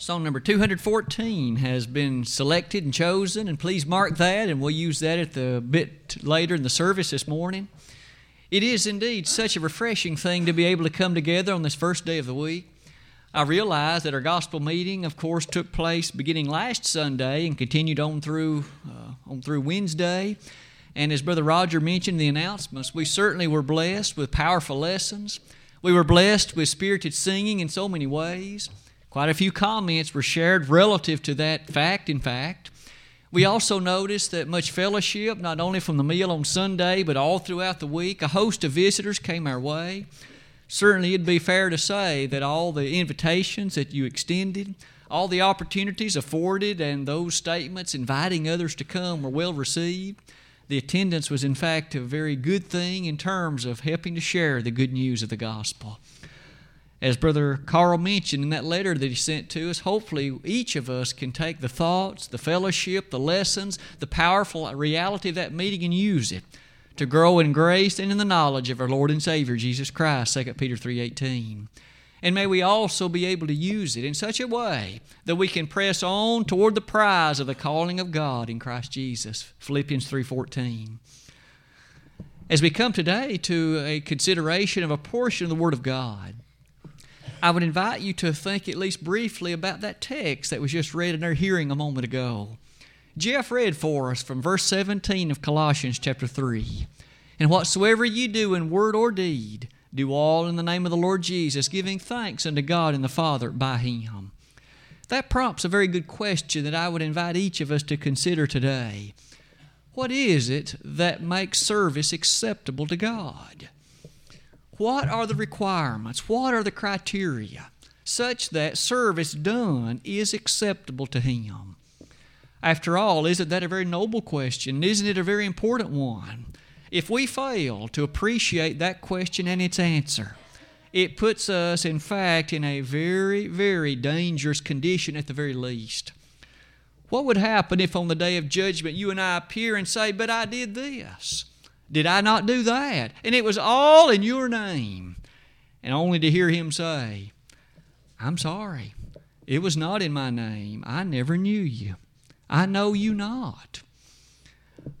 Song number 214 has been selected and chosen, and please mark that, and we'll use that at the bit later in the service this morning. It is indeed such a refreshing thing to be able to come together on this first day of the week. I realize that our gospel meeting, of course, took place beginning last Sunday and continued on through uh, on through Wednesday. And as Brother Roger mentioned in the announcements, we certainly were blessed with powerful lessons. We were blessed with spirited singing in so many ways. Quite a few comments were shared relative to that fact, in fact. We also noticed that much fellowship, not only from the meal on Sunday, but all throughout the week. A host of visitors came our way. Certainly, it'd be fair to say that all the invitations that you extended, all the opportunities afforded, and those statements inviting others to come were well received. The attendance was, in fact, a very good thing in terms of helping to share the good news of the gospel as Brother Carl mentioned in that letter that he sent to us, hopefully each of us can take the thoughts, the fellowship, the lessons, the powerful reality of that meeting and use it to grow in grace and in the knowledge of our Lord and Savior Jesus Christ, 2 Peter 3:18. And may we also be able to use it in such a way that we can press on toward the prize of the calling of God in Christ Jesus, Philippians 3:14. As we come today to a consideration of a portion of the Word of God, I would invite you to think at least briefly about that text that was just read in our hearing a moment ago. Jeff read for us from verse 17 of Colossians chapter 3. And whatsoever you do in word or deed, do all in the name of the Lord Jesus, giving thanks unto God and the Father by Him. That prompts a very good question that I would invite each of us to consider today. What is it that makes service acceptable to God? What are the requirements? What are the criteria such that service done is acceptable to Him? After all, isn't that a very noble question? Isn't it a very important one? If we fail to appreciate that question and its answer, it puts us, in fact, in a very, very dangerous condition at the very least. What would happen if on the day of judgment you and I appear and say, But I did this? Did I not do that? And it was all in your name. And only to hear him say, I'm sorry. It was not in my name. I never knew you. I know you not.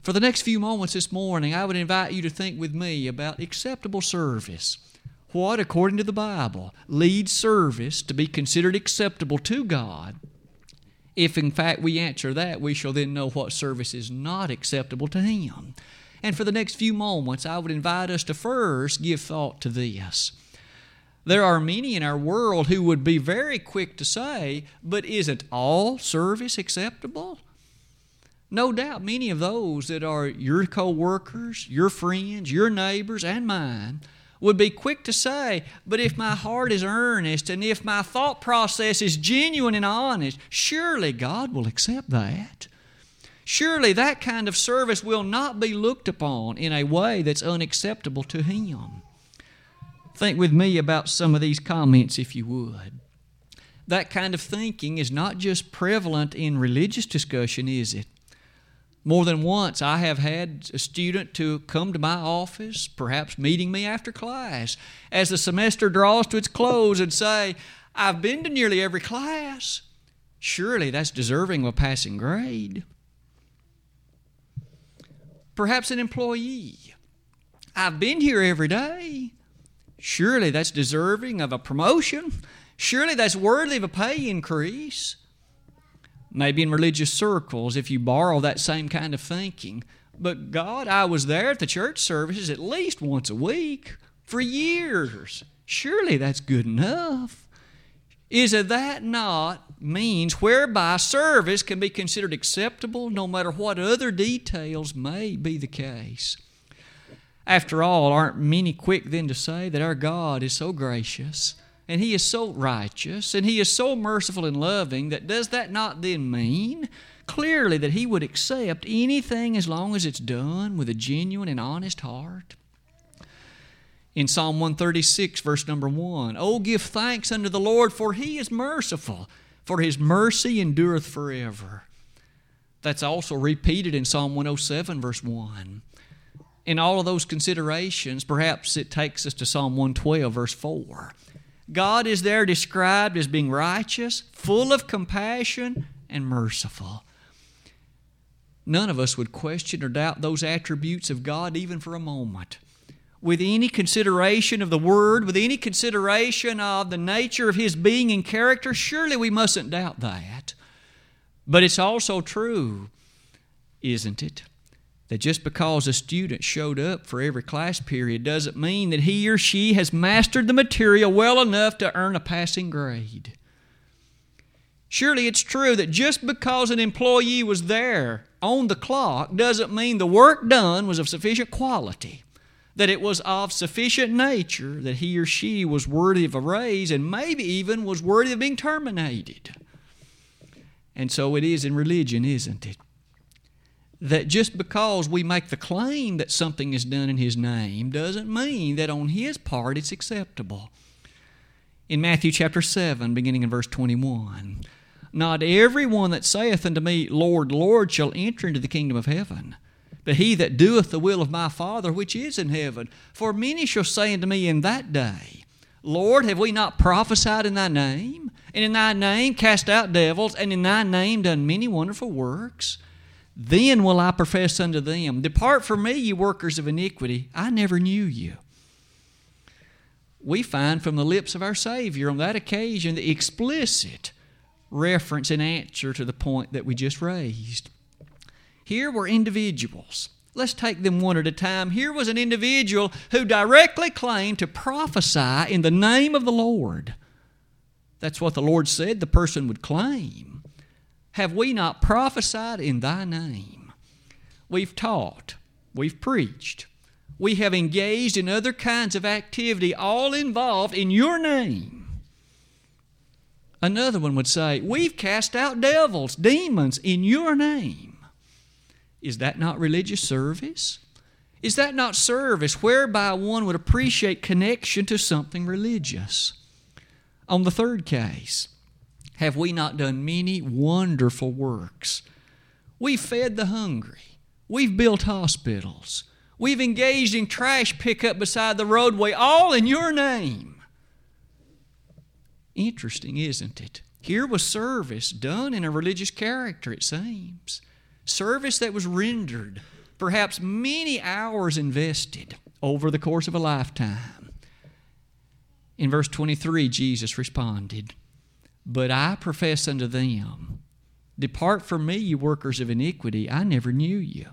For the next few moments this morning, I would invite you to think with me about acceptable service. What, according to the Bible, leads service to be considered acceptable to God? If in fact we answer that, we shall then know what service is not acceptable to Him. And for the next few moments, I would invite us to first give thought to this. There are many in our world who would be very quick to say, but isn't all service acceptable? No doubt many of those that are your co workers, your friends, your neighbors, and mine would be quick to say, but if my heart is earnest and if my thought process is genuine and honest, surely God will accept that. Surely that kind of service will not be looked upon in a way that's unacceptable to Him. Think with me about some of these comments, if you would. That kind of thinking is not just prevalent in religious discussion, is it? More than once, I have had a student to come to my office, perhaps meeting me after class, as the semester draws to its close, and say, I've been to nearly every class. Surely that's deserving of a passing grade perhaps an employee. I've been here every day. Surely that's deserving of a promotion. Surely that's worthy of a pay increase. Maybe in religious circles, if you borrow that same kind of thinking. But God, I was there at the church services at least once a week for years. Surely that's good enough. Is that not means whereby service can be considered acceptable no matter what other details may be the case? After all, aren't many quick then to say that our God is so gracious and He is so righteous and He is so merciful and loving that does that not then mean clearly that He would accept anything as long as it's done with a genuine and honest heart? In Psalm 136, verse number 1. Oh, give thanks unto the Lord, for he is merciful, for his mercy endureth forever. That's also repeated in Psalm 107, verse 1. In all of those considerations, perhaps it takes us to Psalm 112, verse 4. God is there described as being righteous, full of compassion, and merciful. None of us would question or doubt those attributes of God even for a moment. With any consideration of the Word, with any consideration of the nature of His being and character, surely we mustn't doubt that. But it's also true, isn't it? That just because a student showed up for every class period doesn't mean that he or she has mastered the material well enough to earn a passing grade. Surely it's true that just because an employee was there on the clock doesn't mean the work done was of sufficient quality, that it was of sufficient nature that he or she was worthy of a raise and maybe even was worthy of being terminated. And so it is in religion, isn't it? That just because we make the claim that something is done in His name doesn't mean that on His part it's acceptable. In Matthew chapter 7, beginning in verse 21, not every one that saith unto me, Lord, Lord, shall enter into the kingdom of heaven, but he that doeth the will of my Father which is in heaven. For many shall say unto me in that day, Lord, have we not prophesied in thy name? And in thy name cast out devils, and in thy name done many wonderful works? Then will I profess unto them, Depart from me, ye workers of iniquity, I never knew you. We find from the lips of our Savior on that occasion the explicit reference and answer to the point that we just raised. Here were individuals. Let's take them one at a time. Here was an individual who directly claimed to prophesy in the name of the Lord. That's what the Lord said the person would claim. Have we not prophesied in thy name? We've taught, we've preached, we have engaged in other kinds of activity, all involved in your name. Another one would say, We've cast out devils, demons in your name. Is that not religious service? Is that not service whereby one would appreciate connection to something religious? On the third case, have we not done many wonderful works? We've fed the hungry. We've built hospitals. We've engaged in trash pickup beside the roadway, all in your name. Interesting, isn't it? Here was service done in a religious character, it seems. Service that was rendered, perhaps many hours invested over the course of a lifetime. In verse 23, Jesus responded, But I profess unto them, Depart from me, you workers of iniquity, I never knew you.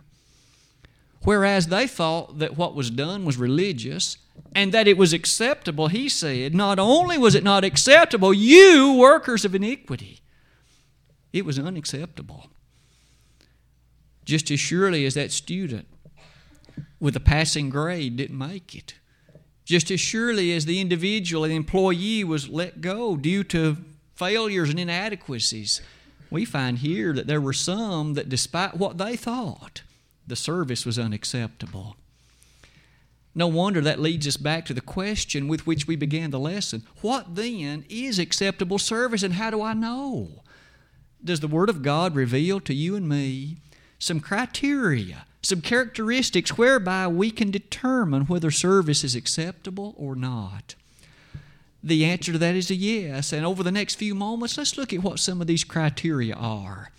Whereas they thought that what was done was religious and that it was acceptable, he said, not only was it not acceptable, you workers of iniquity, it was unacceptable. Just as surely as that student with a passing grade didn't make it, just as surely as the individual, the employee, was let go due to failures and inadequacies, we find here that there were some that, despite what they thought, the service was unacceptable. No wonder that leads us back to the question with which we began the lesson. What then is acceptable service and how do I know? Does the Word of God reveal to you and me some criteria, some characteristics whereby we can determine whether service is acceptable or not? The answer to that is a yes. And over the next few moments, let's look at what some of these criteria are.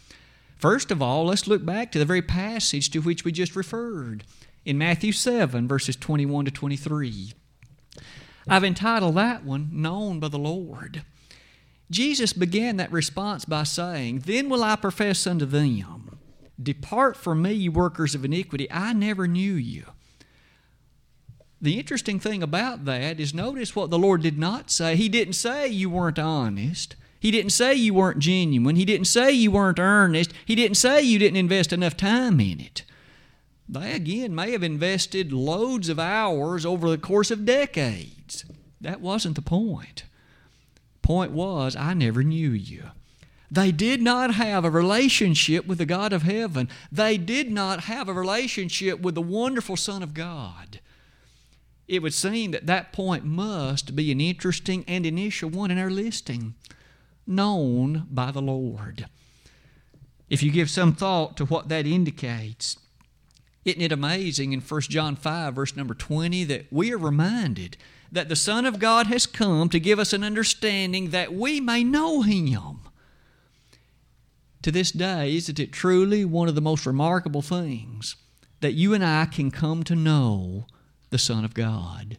First of all, let's look back to the very passage to which we just referred in Matthew 7, verses 21 to 23. I've entitled that one, Known by the Lord. Jesus began that response by saying, Then will I profess unto them, Depart from me, you workers of iniquity, I never knew you. The interesting thing about that is notice what the Lord did not say. He didn't say you weren't honest. He didn't say you weren't genuine. He didn't say you weren't earnest. He didn't say you didn't invest enough time in it. They, again, may have invested loads of hours over the course of decades. That wasn't the point. Point was, I never knew you. They did not have a relationship with the God of heaven. They did not have a relationship with the wonderful Son of God. It would seem that that point must be an interesting and initial one in our listing known by the Lord. If you give some thought to what that indicates, Isn't it amazing in 1 John 5, verse number 20, that we are reminded that the Son of God has come to give us an understanding that we may know Him? To this day, isn't it truly one of the most remarkable things that you and I can come to know the Son of God?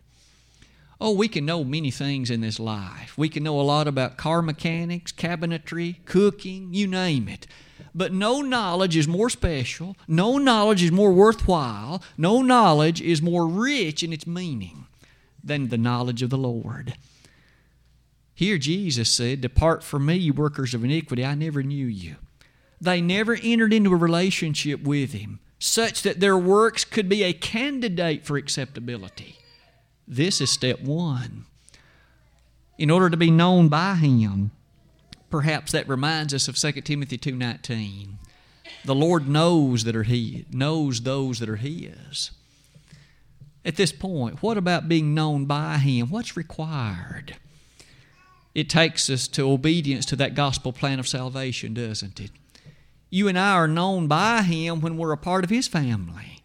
Oh, we can know many things in this life. We can know a lot about car mechanics, cabinetry, cooking, you name it. But no knowledge is more special, no knowledge is more worthwhile, no knowledge is more rich in its meaning than the knowledge of the Lord. Here Jesus said, Depart from me, you workers of iniquity, I never knew you. They never entered into a relationship with Him such that their works could be a candidate for acceptability. This is step one. In order to be known by Him, Perhaps that reminds us of 2 Timothy 2:19. The Lord knows that are he knows those that are his. At this point, what about being known by him? What's required? It takes us to obedience to that gospel plan of salvation, doesn't it? You and I are known by him when we're a part of his family.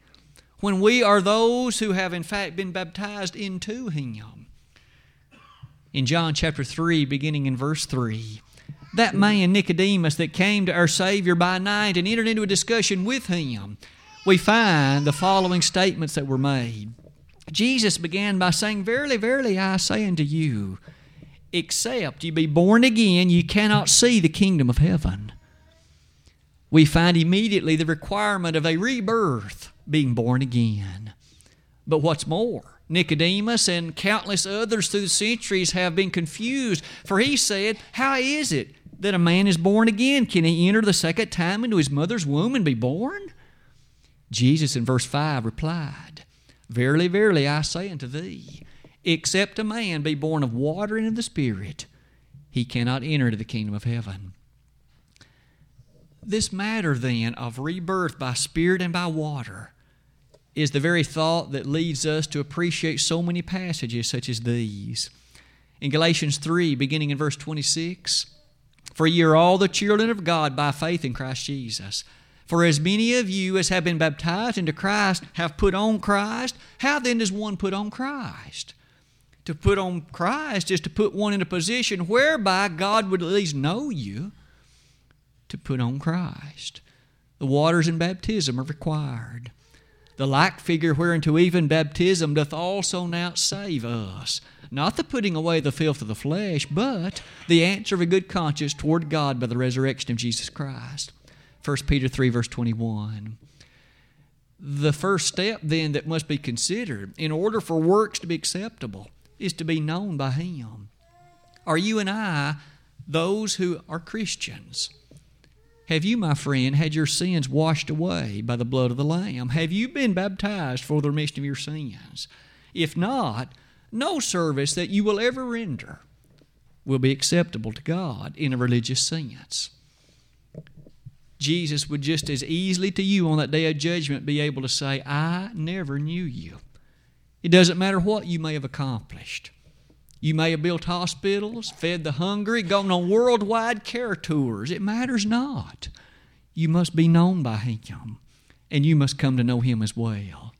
When we are those who have in fact been baptized into him. In John chapter 3, beginning in verse 3, that man, Nicodemus, that came to our Savior by night and entered into a discussion with him, we find the following statements that were made. Jesus began by saying, Verily, verily, I say unto you, except you be born again, you cannot see the kingdom of heaven. We find immediately the requirement of a rebirth, being born again. But what's more, Nicodemus and countless others through the centuries have been confused, for he said, How is it that a man is born again? Can he enter the second time into his mother's womb and be born? Jesus in verse 5 replied, Verily, verily, I say unto thee, except a man be born of water and of the Spirit, he cannot enter into the kingdom of heaven. This matter, then, of rebirth by spirit and by water is the very thought that leads us to appreciate so many passages such as these. In Galatians 3, beginning in verse 26, for ye are all the children of God by faith in Christ Jesus. For as many of you as have been baptized into Christ have put on Christ, how then does one put on Christ? To put on Christ is to put one in a position whereby God would at least know you to put on Christ. The waters in baptism are required. The like figure whereunto even baptism doth also now save us not the putting away the filth of the flesh, but the answer of a good conscience toward God by the resurrection of Jesus Christ. 1 Peter 3, verse 21. The first step, then, that must be considered in order for works to be acceptable is to be known by Him. Are you and I those who are Christians? Have you, my friend, had your sins washed away by the blood of the Lamb? Have you been baptized for the remission of your sins? If not, no service that you will ever render will be acceptable to God in a religious sense. Jesus would just as easily to you on that day of judgment be able to say, I never knew you. It doesn't matter what you may have accomplished. You may have built hospitals, fed the hungry, gone on worldwide care tours. It matters not. You must be known by Him, and you must come to know Him as well.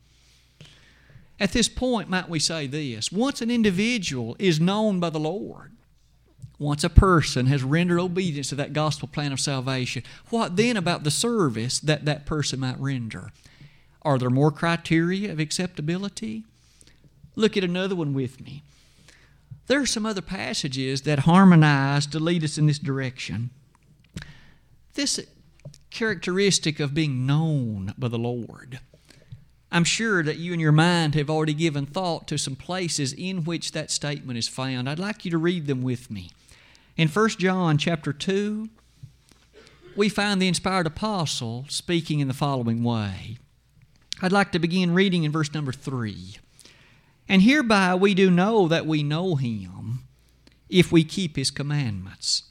At this point, might we say this once an individual is known by the Lord, once a person has rendered obedience to that gospel plan of salvation, what then about the service that that person might render? Are there more criteria of acceptability? Look at another one with me. There are some other passages that harmonize to lead us in this direction. This characteristic of being known by the Lord I'm sure that you in your mind have already given thought to some places in which that statement is found. I'd like you to read them with me. In 1 John chapter 2, we find the inspired apostle speaking in the following way. I'd like to begin reading in verse number 3. And hereby we do know that we know him if we keep his commandments.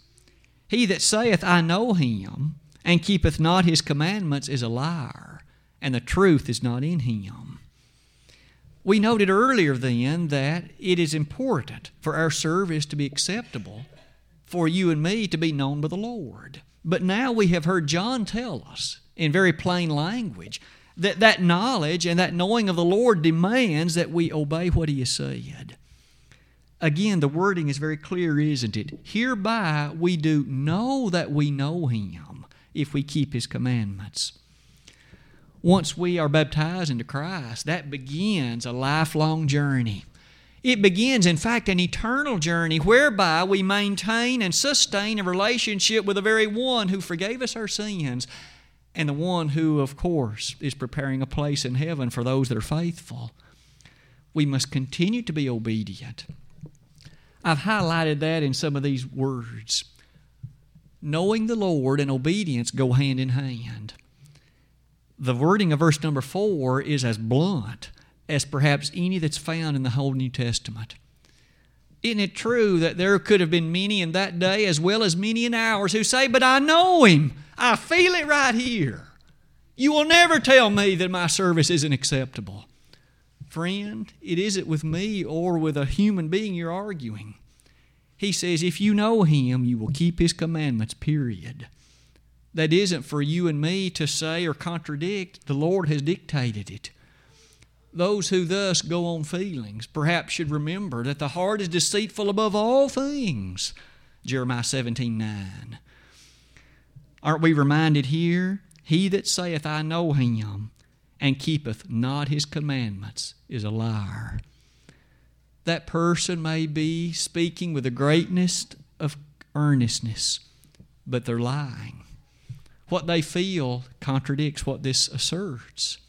He that saith, I know him, and keepeth not his commandments is a liar and the truth is not in him. We noted earlier then that it is important for our service to be acceptable, for you and me to be known by the Lord. But now we have heard John tell us in very plain language That, that knowledge and that knowing of the Lord demands that we obey what He has said. Again, the wording is very clear, isn't it? Hereby we do know that we know Him if we keep His commandments. Once we are baptized into Christ, that begins a lifelong journey. It begins, in fact, an eternal journey whereby we maintain and sustain a relationship with the very one who forgave us our sins and the one who, of course, is preparing a place in heaven for those that are faithful. We must continue to be obedient. I've highlighted that in some of these words. Knowing the Lord and obedience go hand in hand. The wording of verse number four is as blunt as perhaps any that's found in the whole New Testament. Isn't it true that there could have been many in that day as well as many in ours who say, But I know Him. I feel it right here. You will never tell me that my service isn't acceptable. Friend, it isn't with me or with a human being you're arguing. He says, If you know Him, you will keep His commandments, period. That isn't for you and me to say or contradict. The Lord has dictated it. Those who thus go on feelings perhaps should remember that the heart is deceitful above all things. Jeremiah 17 9. Aren't we reminded here? He that saith, I know him, and keepeth not his commandments, is a liar. That person may be speaking with the greatness of earnestness, but they're lying. What they feel contradicts what this asserts.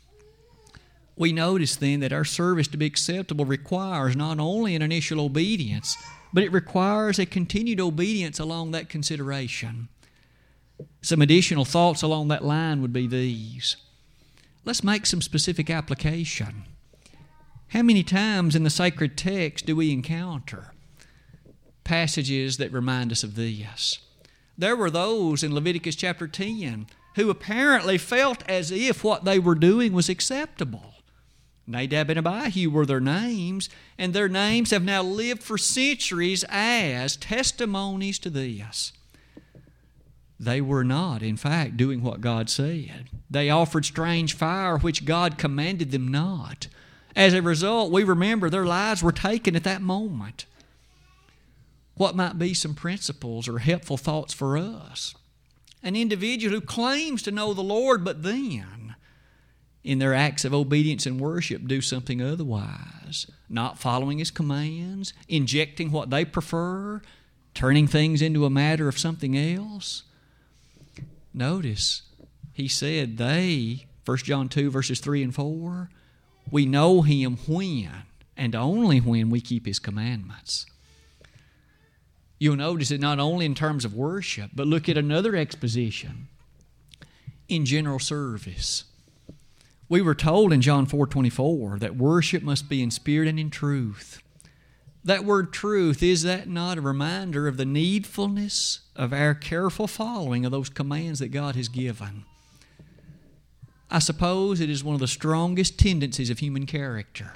We notice then that our service to be acceptable requires not only an initial obedience, but it requires a continued obedience along that consideration. Some additional thoughts along that line would be these. Let's make some specific application. How many times in the sacred text do we encounter passages that remind us of this? There were those in Leviticus chapter 10 who apparently felt as if what they were doing was acceptable. Nadab and Abihu were their names, and their names have now lived for centuries as testimonies to this. They were not, in fact, doing what God said. They offered strange fire which God commanded them not. As a result, we remember their lives were taken at that moment. What might be some principles or helpful thoughts for us? An individual who claims to know the Lord, but then, in their acts of obedience and worship, do something otherwise, not following His commands, injecting what they prefer, turning things into a matter of something else Notice, he said they, 1 John 2, verses 3 and 4, we know him when and only when we keep his commandments. You'll notice it not only in terms of worship, but look at another exposition in general service. We were told in John 4 24 that worship must be in spirit and in truth. That word truth, is that not a reminder of the needfulness of our careful following of those commands that God has given? I suppose it is one of the strongest tendencies of human character.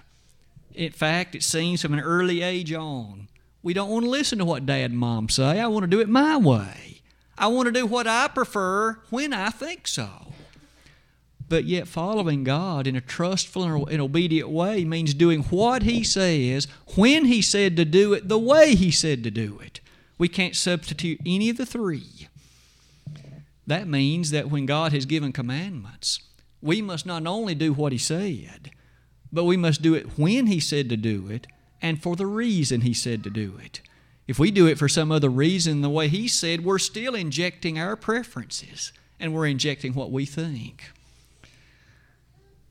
In fact, it seems from an early age on, we don't want to listen to what dad and mom say. I want to do it my way. I want to do what I prefer when I think so. But yet, following God in a trustful and obedient way means doing what He says, when He said to do it, the way He said to do it. We can't substitute any of the three. That means that when God has given commandments, we must not only do what He said, but we must do it when He said to do it and for the reason He said to do it. If we do it for some other reason the way He said, we're still injecting our preferences and we're injecting what we think.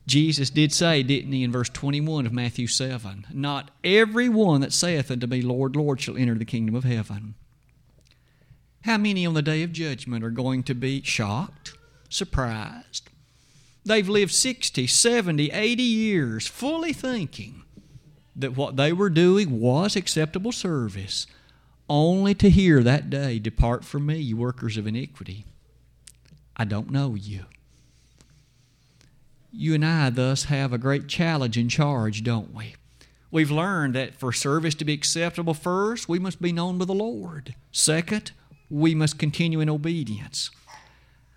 Jesus did say, didn't he, in verse 21 of Matthew 7, Not every one that saith unto me, Lord, Lord, shall enter the kingdom of heaven. How many on the day of judgment are going to be shocked, surprised? They've lived 60, 70, 80 years fully thinking that what they were doing was acceptable service, only to hear that day, Depart from me, you workers of iniquity. I don't know you you and I thus have a great challenge and charge, don't we? We've learned that for service to be acceptable, first, we must be known by the Lord. Second, we must continue in obedience.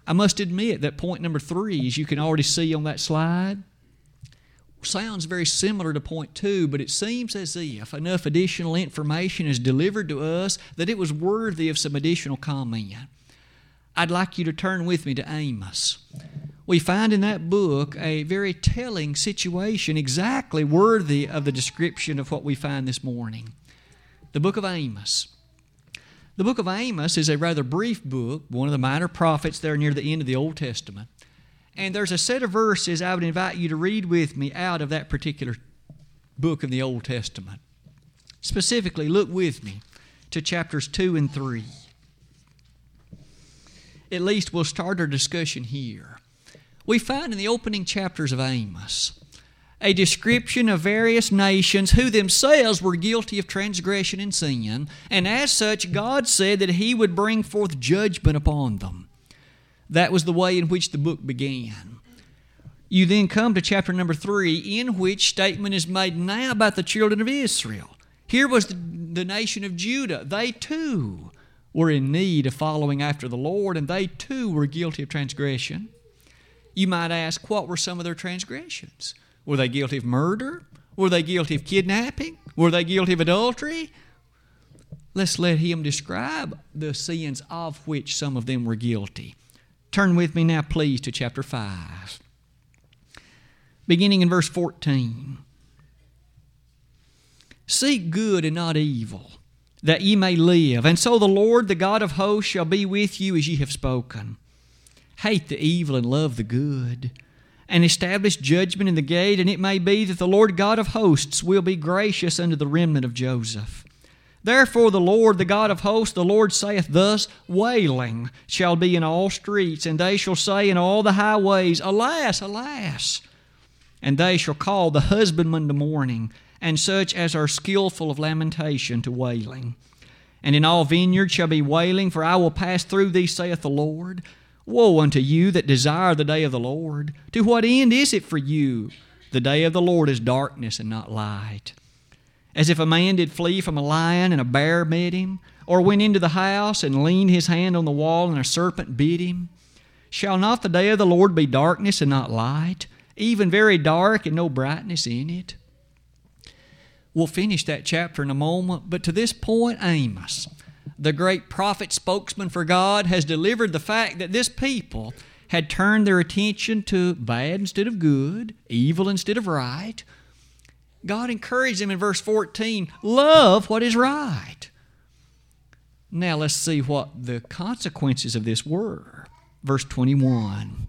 I must admit that point number three, as you can already see on that slide, sounds very similar to point two, but it seems as if enough additional information is delivered to us that it was worthy of some additional comment. I'd like you to turn with me to Amos. We find in that book a very telling situation, exactly worthy of the description of what we find this morning. The book of Amos. The book of Amos is a rather brief book, one of the minor prophets there near the end of the Old Testament. And there's a set of verses I would invite you to read with me out of that particular book of the Old Testament. Specifically, look with me to chapters 2 and 3. At least we'll start our discussion here. We find in the opening chapters of Amos a description of various nations who themselves were guilty of transgression and sin, and as such, God said that He would bring forth judgment upon them. That was the way in which the book began. You then come to chapter number three, in which statement is made now about the children of Israel. Here was the, the nation of Judah. They too were in need of following after the Lord, and they too were guilty of transgression. You might ask, what were some of their transgressions? Were they guilty of murder? Were they guilty of kidnapping? Were they guilty of adultery? Let's let him describe the sins of which some of them were guilty. Turn with me now, please, to chapter 5. Beginning in verse 14. Seek good and not evil, that ye may live. And so the Lord, the God of hosts, shall be with you as ye have spoken. Hate the evil and love the good, and establish judgment in the gate, and it may be that the Lord God of hosts will be gracious unto the remnant of Joseph. Therefore, the Lord, the God of hosts, the Lord saith thus Wailing shall be in all streets, and they shall say in all the highways, Alas, alas! And they shall call the husbandman to mourning, and such as are skilful of lamentation to wailing. And in all vineyards shall be wailing, for I will pass through thee, saith the Lord. Woe unto you that desire the day of the Lord! To what end is it for you? The day of the Lord is darkness and not light as if a man did flee from a lion and a bear met him, or went into the house and leaned his hand on the wall and a serpent bit him? Shall not the day of the Lord be darkness and not light, even very dark and no brightness in it? We'll finish that chapter in a moment, but to this point, Amos, the great prophet spokesman for God, has delivered the fact that this people had turned their attention to bad instead of good, evil instead of right, God encouraged them in verse 14 love what is right. Now let's see what the consequences of this were. Verse 21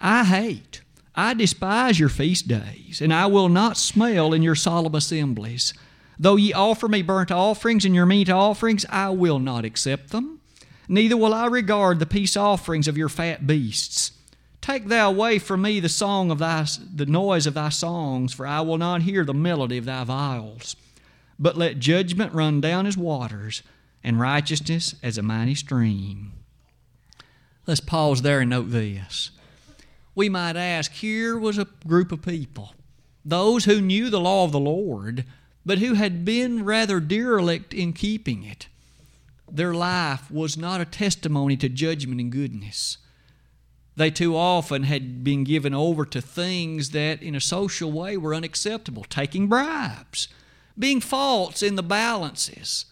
I hate, I despise your feast days, and I will not smell in your solemn assemblies. Though ye offer me burnt offerings and your meat offerings, I will not accept them. Neither will I regard the peace offerings of your fat beasts. Take thou away from me the song of thy the noise of thy songs, for I will not hear the melody of thy viols. But let judgment run down as waters, and righteousness as a mighty stream. Let's pause there and note this. We might ask here was a group of people, those who knew the law of the Lord, but who had been rather derelict in keeping it. Their life was not a testimony to judgment and goodness. They too often had been given over to things that, in a social way, were unacceptable taking bribes, being false in the balances.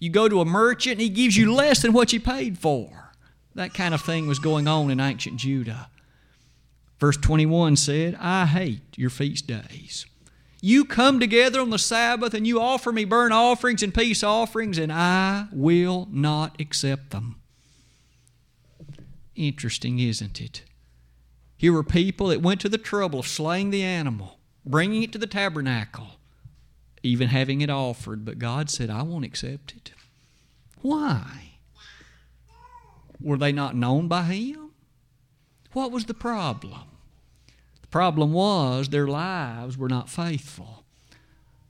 You go to a merchant and he gives you less than what you paid for. That kind of thing was going on in ancient Judah. Verse 21 said, I hate your feast days. You come together on the Sabbath and you offer me burnt offerings and peace offerings, and I will not accept them. Interesting, isn't it? Here were people that went to the trouble of slaying the animal, bringing it to the tabernacle, even having it offered, but God said, I won't accept it. Why? Were they not known by Him? What was the problem? Problem was their lives were not faithful.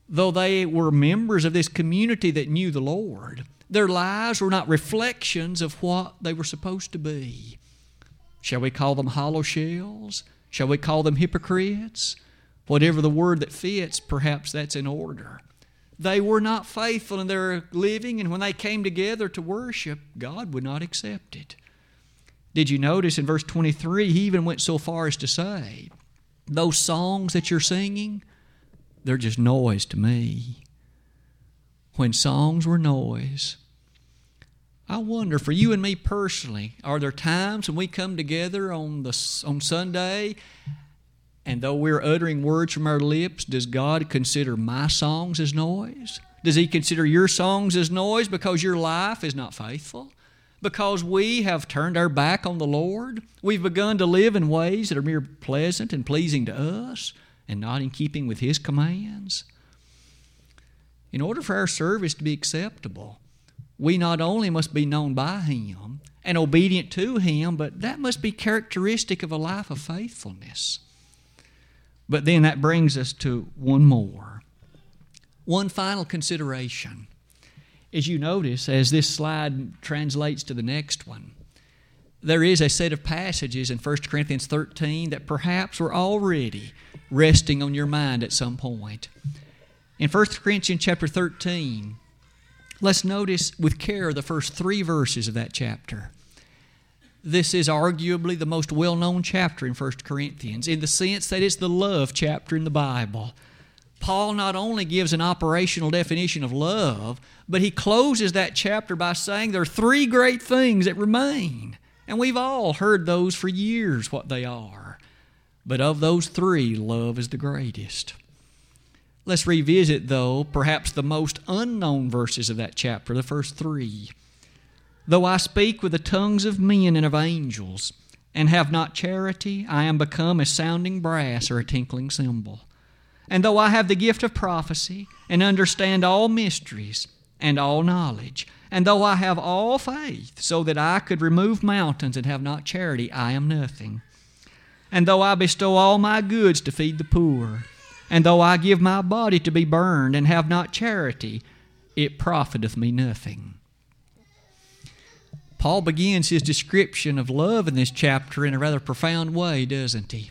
Though they were members of this community that knew the Lord, their lives were not reflections of what they were supposed to be. Shall we call them hollow shells? Shall we call them hypocrites? Whatever the word that fits, perhaps that's in order. They were not faithful in their living, and when they came together to worship, God would not accept it. Did you notice in verse 23, he even went so far as to say, Those songs that you're singing, they're just noise to me. When songs were noise, I wonder for you and me personally, are there times when we come together on the on Sunday and though we're uttering words from our lips, does God consider my songs as noise? Does he consider your songs as noise because your life is not faithful? Because we have turned our back on the Lord? We've begun to live in ways that are mere pleasant and pleasing to us and not in keeping with his commands? In order for our service to be acceptable, we not only must be known by Him and obedient to Him, but that must be characteristic of a life of faithfulness. But then that brings us to one more. One final consideration. As you notice, as this slide translates to the next one, there is a set of passages in 1 Corinthians 13 that perhaps were already resting on your mind at some point. In 1 Corinthians chapter 13, Let's notice with care the first three verses of that chapter. This is arguably the most well known chapter in 1 Corinthians in the sense that it's the love chapter in the Bible. Paul not only gives an operational definition of love, but he closes that chapter by saying there are three great things that remain. And we've all heard those for years, what they are. But of those three, love is the greatest. Let's revisit, though, perhaps the most unknown verses of that chapter, the first three. Though I speak with the tongues of men and of angels, and have not charity, I am become a sounding brass or a tinkling cymbal. And though I have the gift of prophecy, and understand all mysteries and all knowledge, and though I have all faith, so that I could remove mountains and have not charity, I am nothing. And though I bestow all my goods to feed the poor, and though I give my body to be burned and have not charity, it profiteth me nothing. Paul begins his description of love in this chapter in a rather profound way, doesn't he?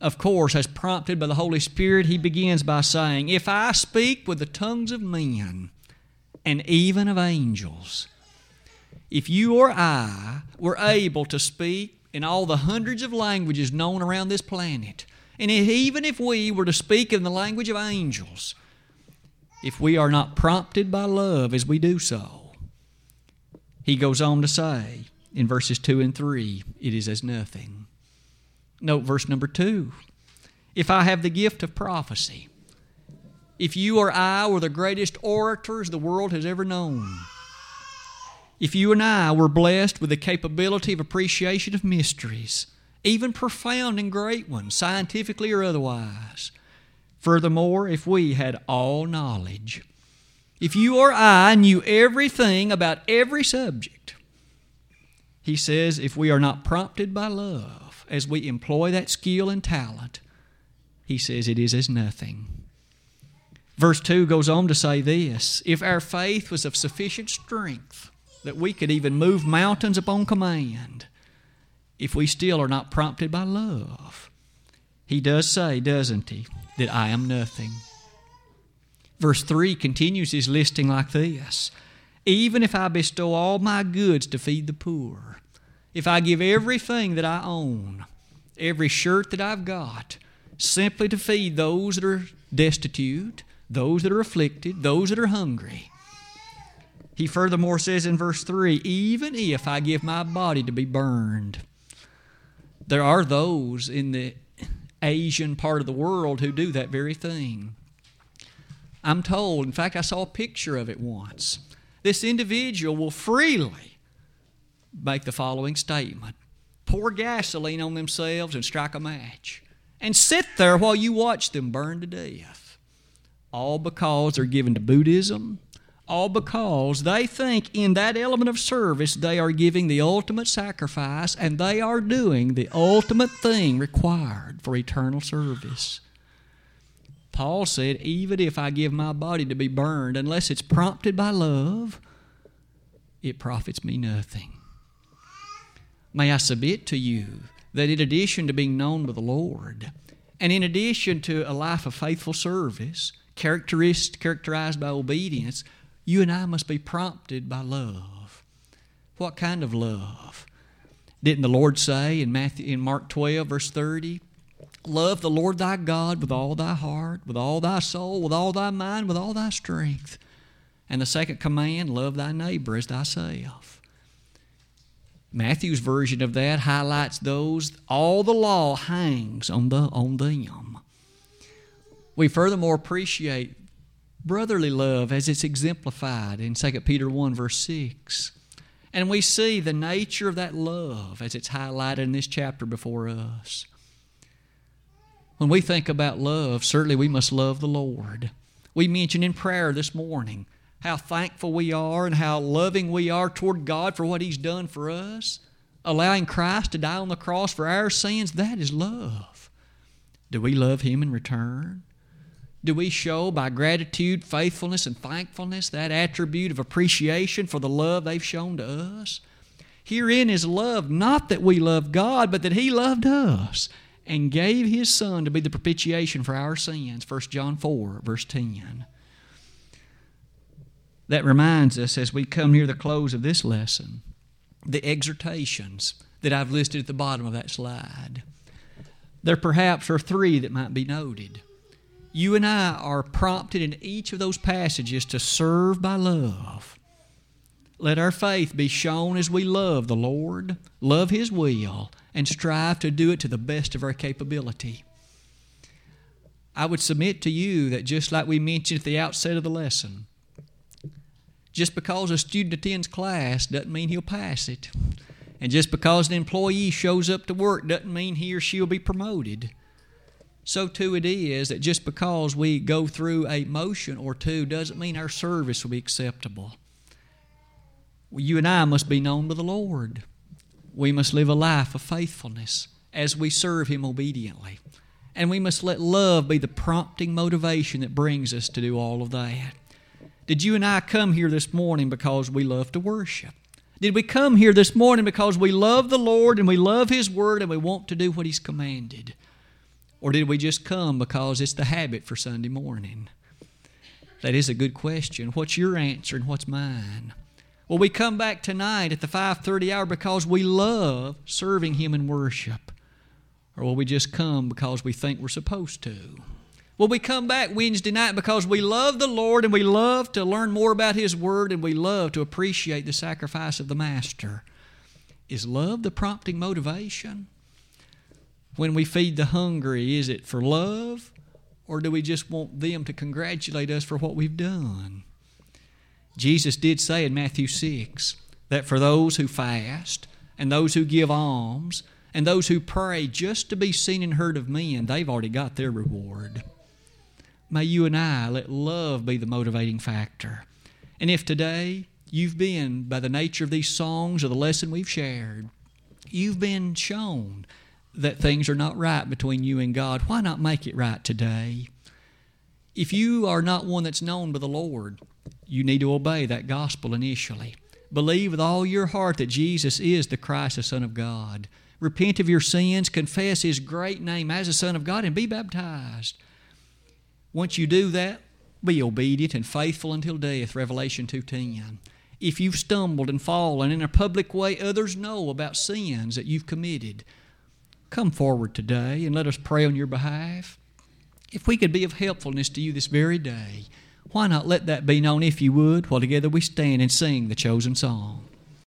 Of course, as prompted by the Holy Spirit, he begins by saying, If I speak with the tongues of men and even of angels, if you or I were able to speak in all the hundreds of languages known around this planet, and even if we were to speak in the language of angels, if we are not prompted by love as we do so, he goes on to say in verses 2 and 3, it is as nothing. Note verse number 2. If I have the gift of prophecy, if you or I were the greatest orators the world has ever known, if you and I were blessed with the capability of appreciation of mysteries, even profound and great ones, scientifically or otherwise. Furthermore, if we had all knowledge, if you or I knew everything about every subject, he says, if we are not prompted by love as we employ that skill and talent, he says it is as nothing. Verse 2 goes on to say this If our faith was of sufficient strength that we could even move mountains upon command, if we still are not prompted by love. He does say, doesn't he, that I am nothing. Verse 3 continues his listing like this Even if I bestow all my goods to feed the poor, if I give everything that I own, every shirt that I've got, simply to feed those that are destitute, those that are afflicted, those that are hungry. He furthermore says in verse 3 Even if I give my body to be burned, there are those in the Asian part of the world who do that very thing. I'm told, in fact, I saw a picture of it once. This individual will freely make the following statement pour gasoline on themselves and strike a match, and sit there while you watch them burn to death. All because they're given to Buddhism, all because they think in that element of service they are giving the ultimate sacrifice and they are doing the ultimate thing required for eternal service. Paul said, Even if I give my body to be burned, unless it's prompted by love, it profits me nothing. May I submit to you that in addition to being known by the Lord, and in addition to a life of faithful service, characterized by obedience, you and I must be prompted by love. What kind of love? Didn't the Lord say in Matthew in Mark 12 verse 30, love the Lord thy God with all thy heart, with all thy soul, with all thy mind, with all thy strength. And the second command, love thy neighbor as thyself. Matthew's version of that highlights those all the law hangs on the on them. We furthermore appreciate brotherly love as it's exemplified in 2 Peter 1 verse 6. And we see the nature of that love as it's highlighted in this chapter before us. When we think about love, certainly we must love the Lord. We mentioned in prayer this morning how thankful we are and how loving we are toward God for what He's done for us, allowing Christ to die on the cross for our sins, that is love. Do we love Him in return? Do we show by gratitude, faithfulness, and thankfulness that attribute of appreciation for the love they've shown to us? Herein is love, not that we love God, but that He loved us and gave His Son to be the propitiation for our sins. 1 John 4, verse 10 that reminds us as we come near the close of this lesson the exhortations that I've listed at the bottom of that slide. There perhaps are three that might be noted. You and I are prompted in each of those passages to serve by love. Let our faith be shown as we love the Lord, love His will, and strive to do it to the best of our capability. I would submit to you that just like we mentioned at the outset of the lesson, just because a student attends class doesn't mean he'll pass it. And just because an employee shows up to work doesn't mean he or she will be promoted. So, too, it is that just because we go through a motion or two doesn't mean our service will be acceptable. You and I must be known to the Lord. We must live a life of faithfulness as we serve Him obediently. And we must let love be the prompting motivation that brings us to do all of that. Did you and I come here this morning because we love to worship? Did we come here this morning because we love the Lord and we love His Word and we want to do what He's commanded? Or did we just come because it's the habit for Sunday morning? That is a good question. What's your answer and what's mine? Will we come back tonight at the 5:30 hour because we love serving him in worship? Or will we just come because we think we're supposed to? Will we come back Wednesday night because we love the Lord and we love to learn more about His Word and we love to appreciate the sacrifice of the Master? Is love the prompting motivation? When we feed the hungry, is it for love or do we just want them to congratulate us for what we've done? Jesus did say in Matthew 6 that for those who fast and those who give alms and those who pray just to be seen and heard of men, they've already got their reward. May you and I let love be the motivating factor. And if today you've been, by the nature of these songs or the lesson we've shared, you've been shown that things are not right between you and God, why not make it right today? If you are not one that's known by the Lord, you need to obey that gospel initially. Believe with all your heart that Jesus is the Christ, the Son of God. Repent of your sins, confess His great name as the Son of God, and be baptized. Once you do that, be obedient and faithful until death, Revelation 2.10. If you've stumbled and fallen in a public way, others know about sins that you've committed. Come forward today and let us pray on your behalf. If we could be of helpfulness to you this very day, why not let that be known if you would, while together we stand and sing the chosen song?